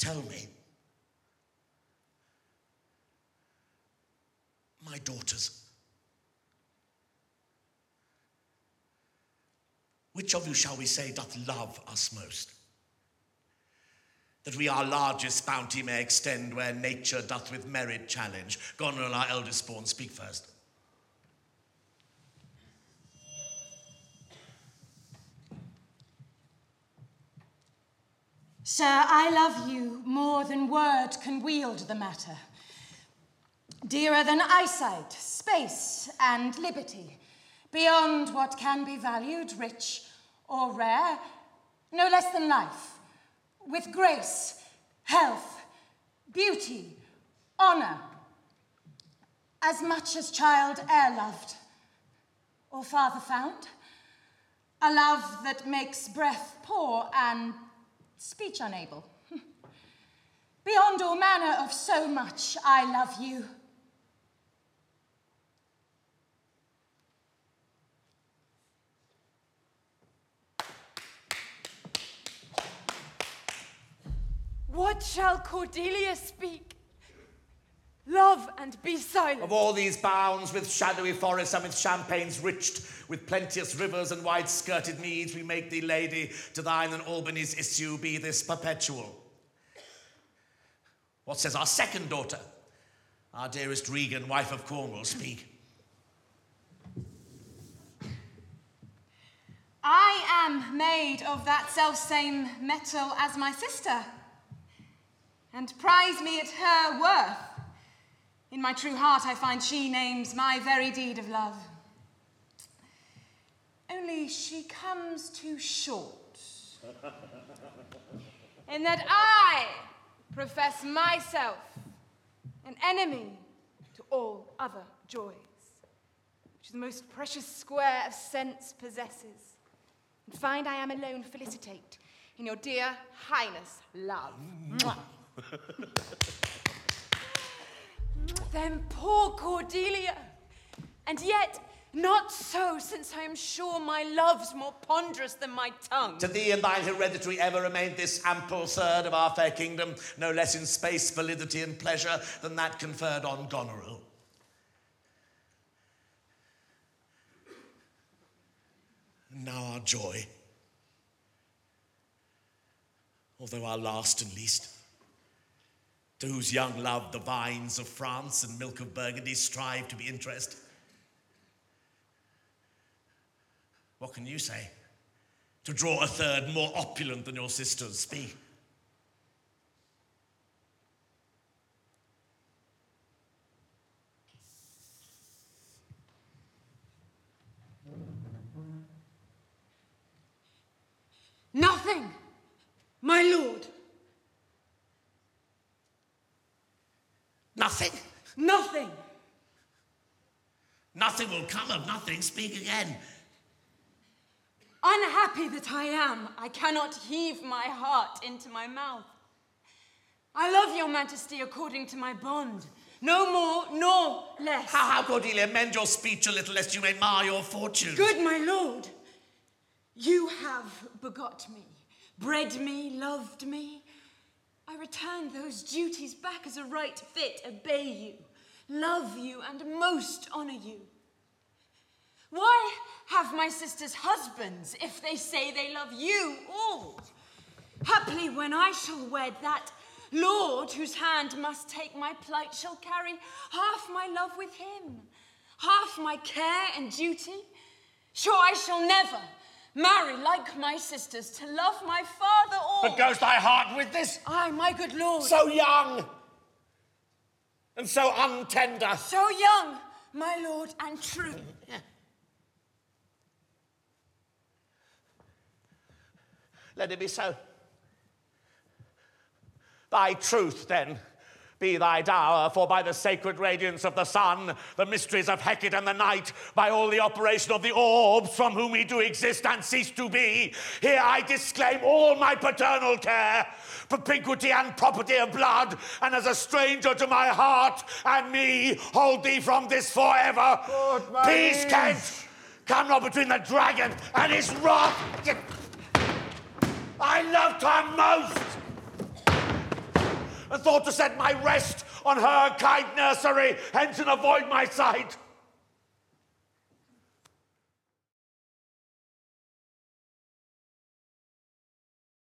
Tell me, my daughters, which of you shall we say doth love us most? That we our largest bounty may extend where nature doth with merit challenge. Goneril, our eldest born, speak first. Sir, I love you more than word can wield the matter. Dearer than eyesight, space, and liberty. Beyond what can be valued, rich or rare. No less than life. With grace, health, beauty, honour. As much as child e'er loved or father found. A love that makes breath poor and speech unable. Beyond all manner of so much, I love you. What shall Cordelia speak? Love and be silent. Of all these bounds, with shadowy forests and with champaigns riched, with plenteous rivers and wide skirted meads, we make thee lady, to thine and Albany's issue be this perpetual. What says our second daughter, our dearest Regan, wife of Cornwall, speak? I am made of that self-same metal as my sister, and prize me at her worth. In my true heart I find she names my very deed of love. Only she comes too short. In that I profess myself an enemy to all other joys, which the most precious square of sense possesses, and find I am alone felicitate in your dear highness love. Then poor Cordelia, and yet not so, since I am sure my love's more ponderous than my tongue. To thee and thine hereditary ever remained this ample third of our fair kingdom, no less in space, validity, and pleasure than that conferred on Goneril. And now our joy, although our last and least, to whose young love the vines of France and milk of Burgundy strive to be interest. What can you say? To draw a third more opulent than your sisters, be? Nothing, my lord. Nothing. Nothing. Nothing will come of nothing. Speak again. Unhappy that I am, I cannot heave my heart into my mouth. I love your majesty according to my bond, no more nor less. How, how, Cordelia, mend your speech a little, lest you may mar your fortune. Good, my lord. You have begot me, bred me, loved me. I return those duties back as a right fit, obey you, love you, and most honour you. Why have my sisters husbands if they say they love you all? Haply, when I shall wed, that Lord whose hand must take my plight shall carry half my love with him, half my care and duty. Sure, I shall never marry like my sisters to love my father all. But goes thy heart with this? Aye, my good lord. So young and so untender. So young, my lord, and true. Let it be so. Thy truth, then, be thy dower, for by the sacred radiance of the sun, the mysteries of Hecate and the night, by all the operation of the orbs from whom we do exist and cease to be, here I disclaim all my paternal care, propinquity and property of blood, and as a stranger to my heart and me, hold thee from this forever. Peace, Kent! Come not between the dragon and his wrath. I loved her most. And thought to set my rest on her kind nursery, hence and avoid my sight.